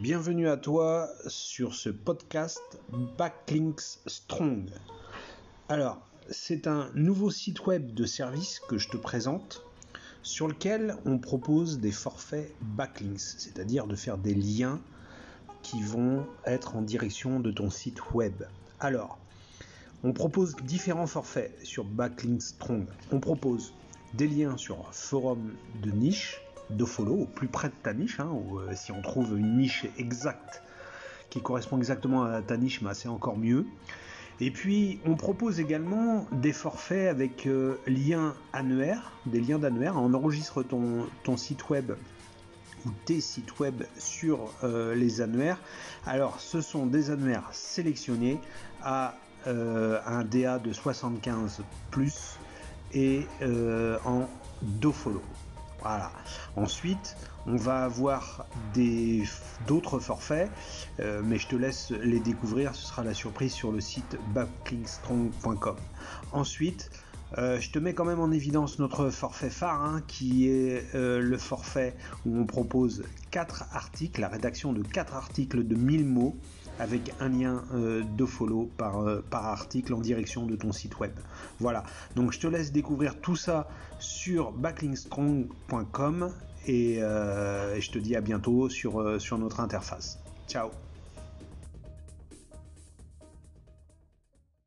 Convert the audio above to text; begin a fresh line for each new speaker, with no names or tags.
Bienvenue à toi sur ce podcast Backlinks Strong. Alors, c'est un nouveau site web de service que je te présente sur lequel on propose des forfaits backlinks, c'est-à-dire de faire des liens qui vont être en direction de ton site web. Alors, on propose différents forfaits sur Backlinks Strong. On propose des liens sur forum de niche, de follow, au plus près de ta niche, hein, ou euh, si on trouve une niche exacte qui correspond exactement à ta niche, mais c'est encore mieux. Et puis, on propose également des forfaits avec euh, liens annuaires, des liens d'annuaires. On enregistre ton, site web ou tes sites web sur euh, les annuaires. Alors, ce sont des annuaires sélectionnés à un DA de 75 plus et en follow. Voilà. Ensuite, on va avoir d'autres forfaits, euh, mais je te laisse les découvrir. Ce sera la surprise sur le site backlinkstrong.com. Ensuite, euh, je te mets quand même en évidence notre forfait phare, hein, qui est euh, le forfait où on propose 4 articles, la rédaction de 4 articles de 1000 mots avec un lien euh, de follow par, article en direction de ton site web. Voilà, donc je te laisse découvrir tout ça sur backlinkstrong.com et, et, je te dis à bientôt sur, sur notre interface. Ciao